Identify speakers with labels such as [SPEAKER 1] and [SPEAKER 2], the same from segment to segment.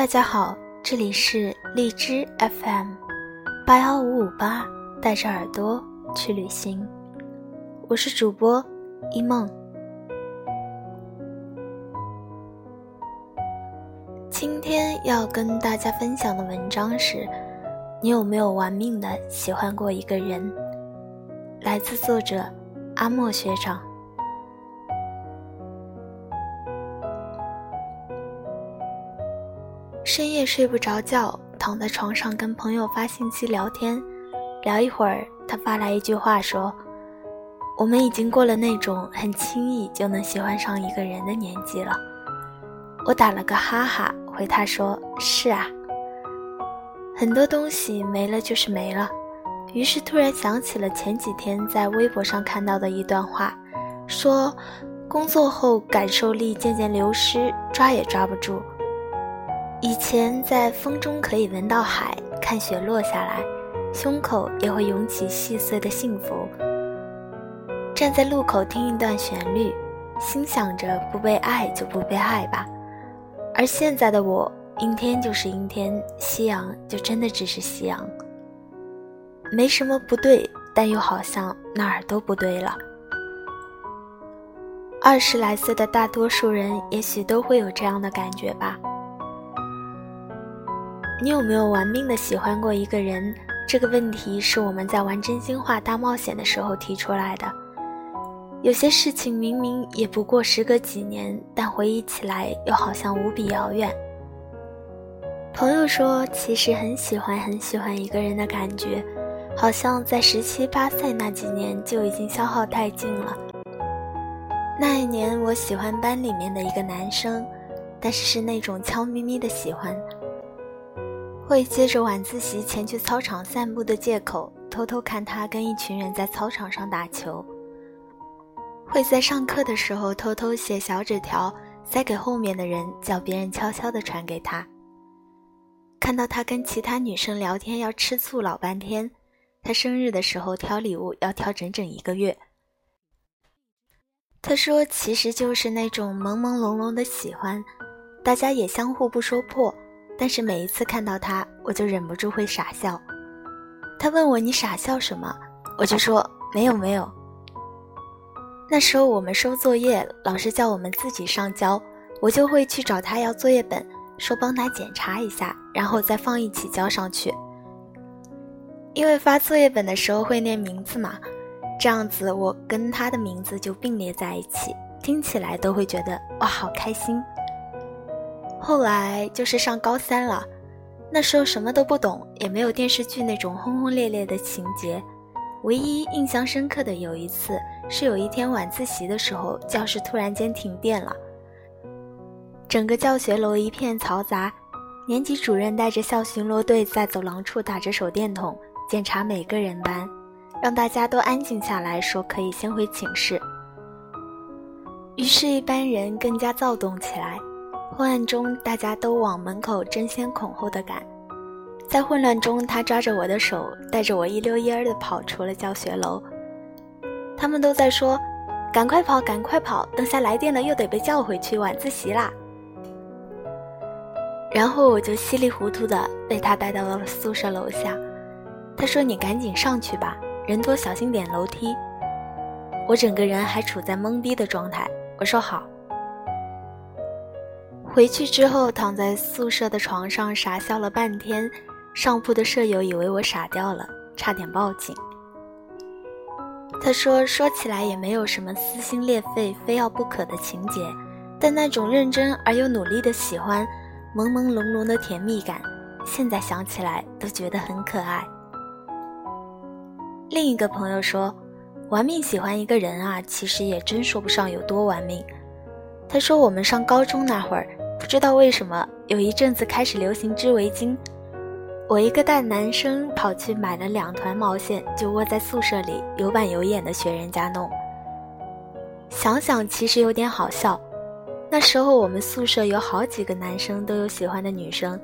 [SPEAKER 1] 大家好，这里是荔枝 FM 八幺五五八，带着耳朵去旅行，我是主播一梦。今天要跟大家分享的文章是：你有没有玩命的喜欢过一个人？来自作者阿莫学长。深夜睡不着觉，躺在床上跟朋友发信息聊天，聊一会儿，他发来一句话说：“我们已经过了那种很轻易就能喜欢上一个人的年纪了。”我打了个哈哈，回他说：“是啊，很多东西没了就是没了。”于是突然想起了前几天在微博上看到的一段话，说：“工作后感受力渐渐流失，抓也抓不住。”以前在风中可以闻到海，看雪落下来，胸口也会涌起细碎的幸福。站在路口听一段旋律，心想着不被爱就不被爱吧。而现在的我，阴天就是阴天，夕阳就真的只是夕阳。没什么不对，但又好像哪儿都不对了。二十来岁的大多数人，也许都会有这样的感觉吧。你有没有玩命的喜欢过一个人？这个问题是我们在玩真心话大冒险的时候提出来的。有些事情明明也不过时隔几年，但回忆起来又好像无比遥远。朋友说，其实很喜欢很喜欢一个人的感觉，好像在十七八岁那几年就已经消耗殆尽了。那一年，我喜欢班里面的一个男生，但是是那种悄咪咪的喜欢。会借着晚自习前去操场散步的借口，偷偷看他跟一群人在操场上打球。会在上课的时候偷偷写小纸条塞给后面的人，叫别人悄悄地传给他。看到他跟其他女生聊天要吃醋老半天，他生日的时候挑礼物要挑整整一个月。他说，其实就是那种朦朦胧胧的喜欢，大家也相互不说破。但是每一次看到他，我就忍不住会傻笑。他问我你傻笑什么，我就说没有没有。那时候我们收作业，老师叫我们自己上交，我就会去找他要作业本，说帮他检查一下，然后再放一起交上去。因为发作业本的时候会念名字嘛，这样子我跟他的名字就并列在一起，听起来都会觉得哇好开心。后来就是上高三了，那时候什么都不懂，也没有电视剧那种轰轰烈烈的情节。唯一印象深刻的有一次，是有一天晚自习的时候，教室突然间停电了，整个教学楼一片嘈杂。年级主任带着校巡逻队在走廊处打着手电筒检查每个人班，让大家都安静下来，说可以先回寝室。于是，一班人更加躁动起来。昏暗中，大家都往门口争先恐后的赶。在混乱中，他抓着我的手，带着我一溜烟儿的跑出了教学楼。他们都在说：“赶快跑，赶快跑！等下来电了，又得被叫回去晚自习啦。”然后我就稀里糊涂的被他带到了宿舍楼下。他说：“你赶紧上去吧，人多小心点楼梯。”我整个人还处在懵逼的状态。我说：“好。”回去之后，躺在宿舍的床上傻笑了半天，上铺的舍友以为我傻掉了，差点报警。他说：“说起来也没有什么撕心裂肺、非要不可的情节，但那种认真而又努力的喜欢，朦朦胧胧的甜蜜感，现在想起来都觉得很可爱。”另一个朋友说：“玩命喜欢一个人啊，其实也真说不上有多玩命。”他说：“我们上高中那会儿。”不知道为什么，有一阵子开始流行织围巾。我一个大男生跑去买了两团毛线，就窝在宿舍里有板有眼的学人家弄。想想其实有点好笑。那时候我们宿舍有好几个男生都有喜欢的女生，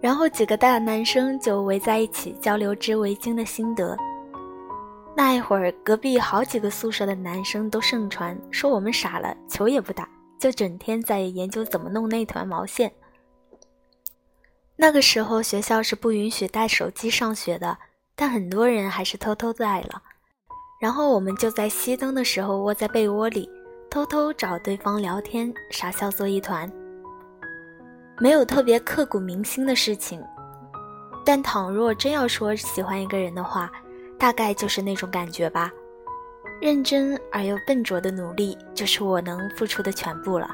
[SPEAKER 1] 然后几个大男生就围在一起交流织围巾的心得。那一会儿，隔壁好几个宿舍的男生都盛传说我们傻了，球也不打。就整天在研究怎么弄那团毛线。那个时候学校是不允许带手机上学的，但很多人还是偷偷带了。然后我们就在熄灯的时候窝在被窝里，偷偷找对方聊天，傻笑作一团。没有特别刻骨铭心的事情，但倘若真要说喜欢一个人的话，大概就是那种感觉吧。认真而又笨拙的努力，就是我能付出的全部了。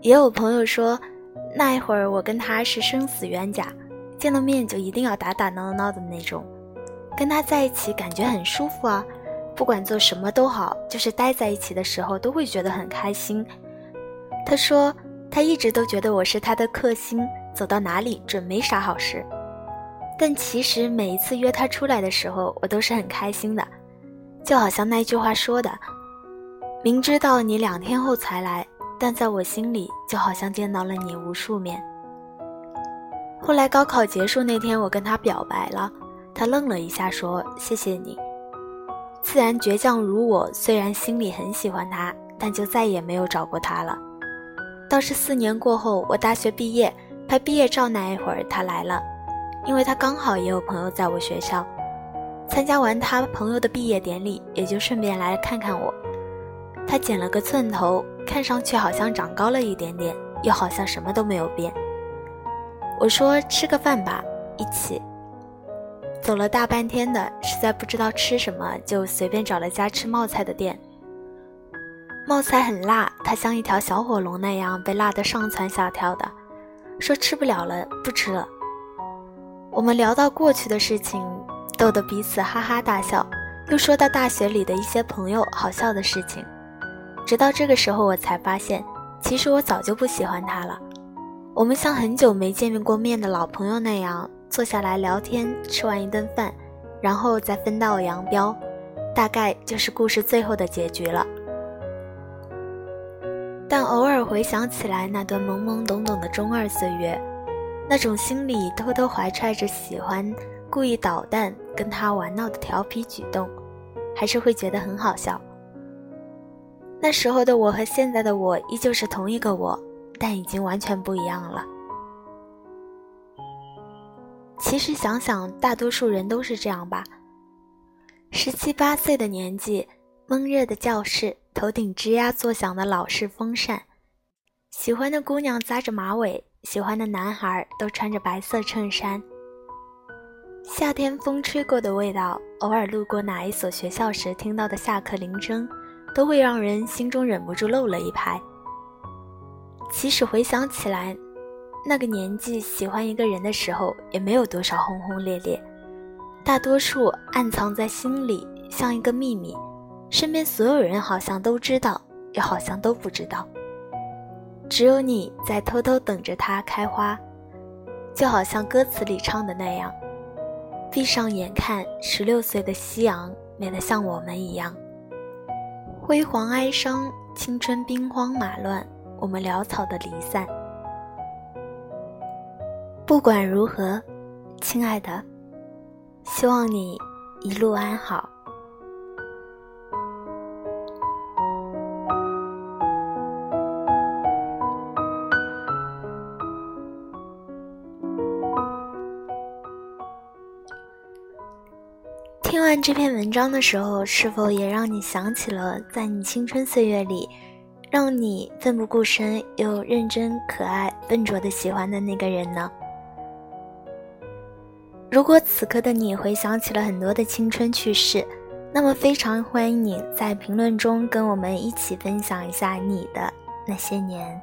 [SPEAKER 1] 也有朋友说，那一会儿我跟他是生死冤家，见了面就一定要打打闹闹的那种。跟他在一起感觉很舒服啊，不管做什么都好，就是待在一起的时候都会觉得很开心。他说他一直都觉得我是他的克星，走到哪里准没啥好事。但其实每一次约他出来的时候，我都是很开心的，就好像那句话说的：“明知道你两天后才来，但在我心里就好像见到了你无数面。”后来高考结束那天，我跟他表白了。他愣了一下，说：“谢谢你。”自然倔强如我，虽然心里很喜欢他，但就再也没有找过他了。倒是四年过后，我大学毕业拍毕业照那一会儿，他来了，因为他刚好也有朋友在我学校。参加完他朋友的毕业典礼，也就顺便来看看我。他剪了个寸头，看上去好像长高了一点点，又好像什么都没有变。我说：“吃个饭吧，一起。”走了大半天的，实在不知道吃什么，就随便找了家吃冒菜的店。冒菜很辣，他像一条小火龙那样被辣得上蹿下跳的，说吃不了了，不吃了。我们聊到过去的事情，逗得彼此哈哈大笑，又说到大学里的一些朋友好笑的事情。直到这个时候，我才发现，其实我早就不喜欢他了。我们像很久没见面过面的老朋友那样。坐下来聊天，吃完一顿饭，然后再分道扬镳，大概就是故事最后的结局了。但偶尔回想起来那段懵懵懂懂的中二岁月，那种心里偷偷怀揣着喜欢、故意捣蛋跟他玩闹的调皮举动，还是会觉得很好笑。那时候的我和现在的我依旧是同一个我，但已经完全不一样了。其实想想，大多数人都是这样吧。十七八岁的年纪，闷热的教室，头顶吱呀作响的老式风扇，喜欢的姑娘扎着马尾，喜欢的男孩都穿着白色衬衫。夏天风吹过的味道，偶尔路过哪一所学校时听到的下课铃声，都会让人心中忍不住漏了一拍。其实回想起来。那个年纪喜欢一个人的时候，也没有多少轰轰烈烈，大多数暗藏在心里，像一个秘密，身边所有人好像都知道，又好像都不知道。只有你在偷偷等着它开花，就好像歌词里唱的那样：“闭上眼看十六岁的夕阳，美得像我们一样，辉煌哀伤，青春兵荒马乱，我们潦草的离散。”不管如何，亲爱的，希望你一路安好。看这篇文章的时候，是否也让你想起了在你青春岁月里，让你奋不顾身又认真、可爱、笨拙的喜欢的那个人呢？如果此刻的你回想起了很多的青春趣事，那么非常欢迎你在评论中跟我们一起分享一下你的那些年。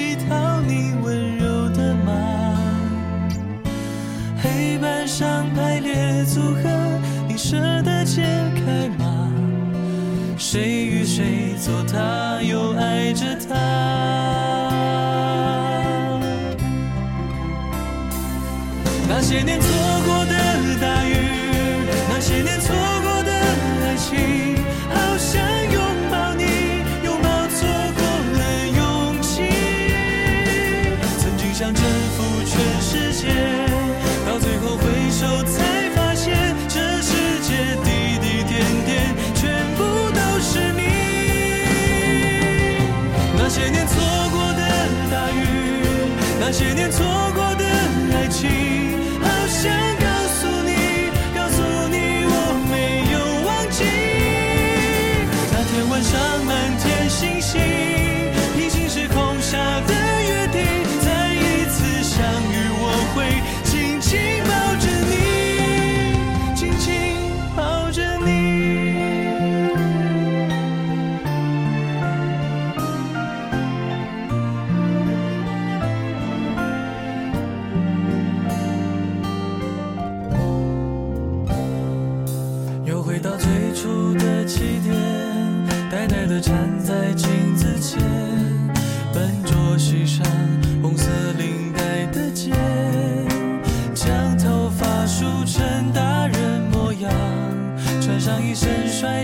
[SPEAKER 2] 到你温柔的马。黑板上排列组合，你舍得解开吗？谁与谁坐他，又爱着他？那些年错想征服全世界，到最后回首才发现，这世界滴滴点点全部都是你。那些年错过的大雨，那些年错过的爱情，好想。告诉你，告诉你我没有忘记。那天晚上满天星星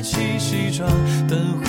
[SPEAKER 2] 气西装，等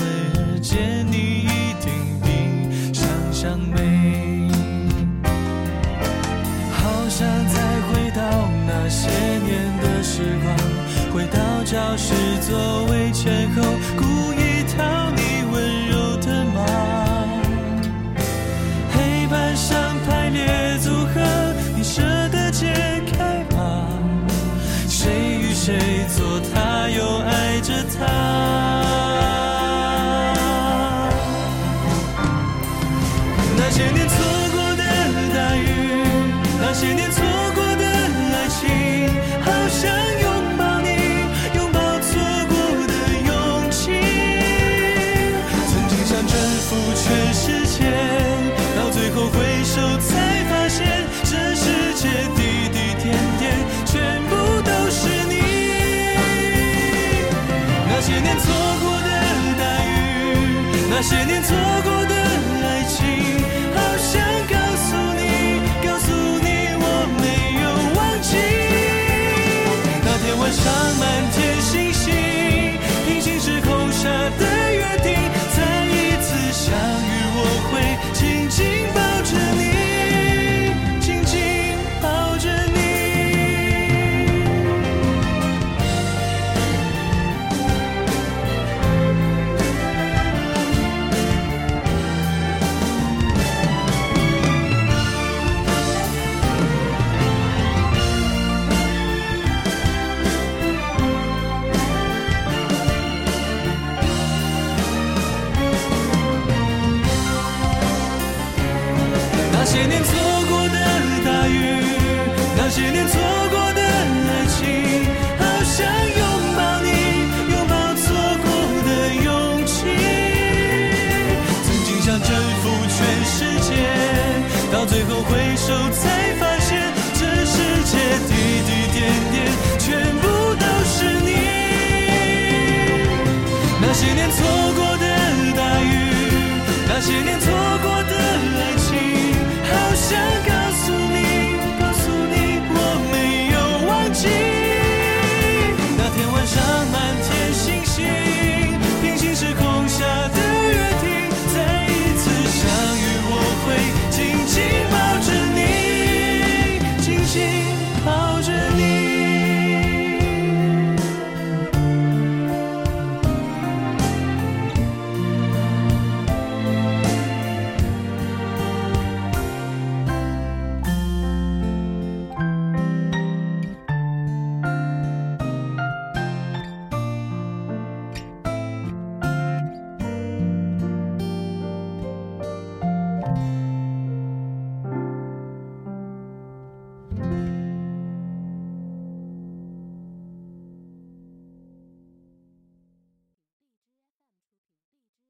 [SPEAKER 2] 那些年错过的爱情，好想告诉你，告诉你我没有忘记。那天晚上满天星星，那些年错过的大雨，那些年错过的爱情，好想拥抱你，拥抱错过的勇气。曾经想征服全世界，到最后回首才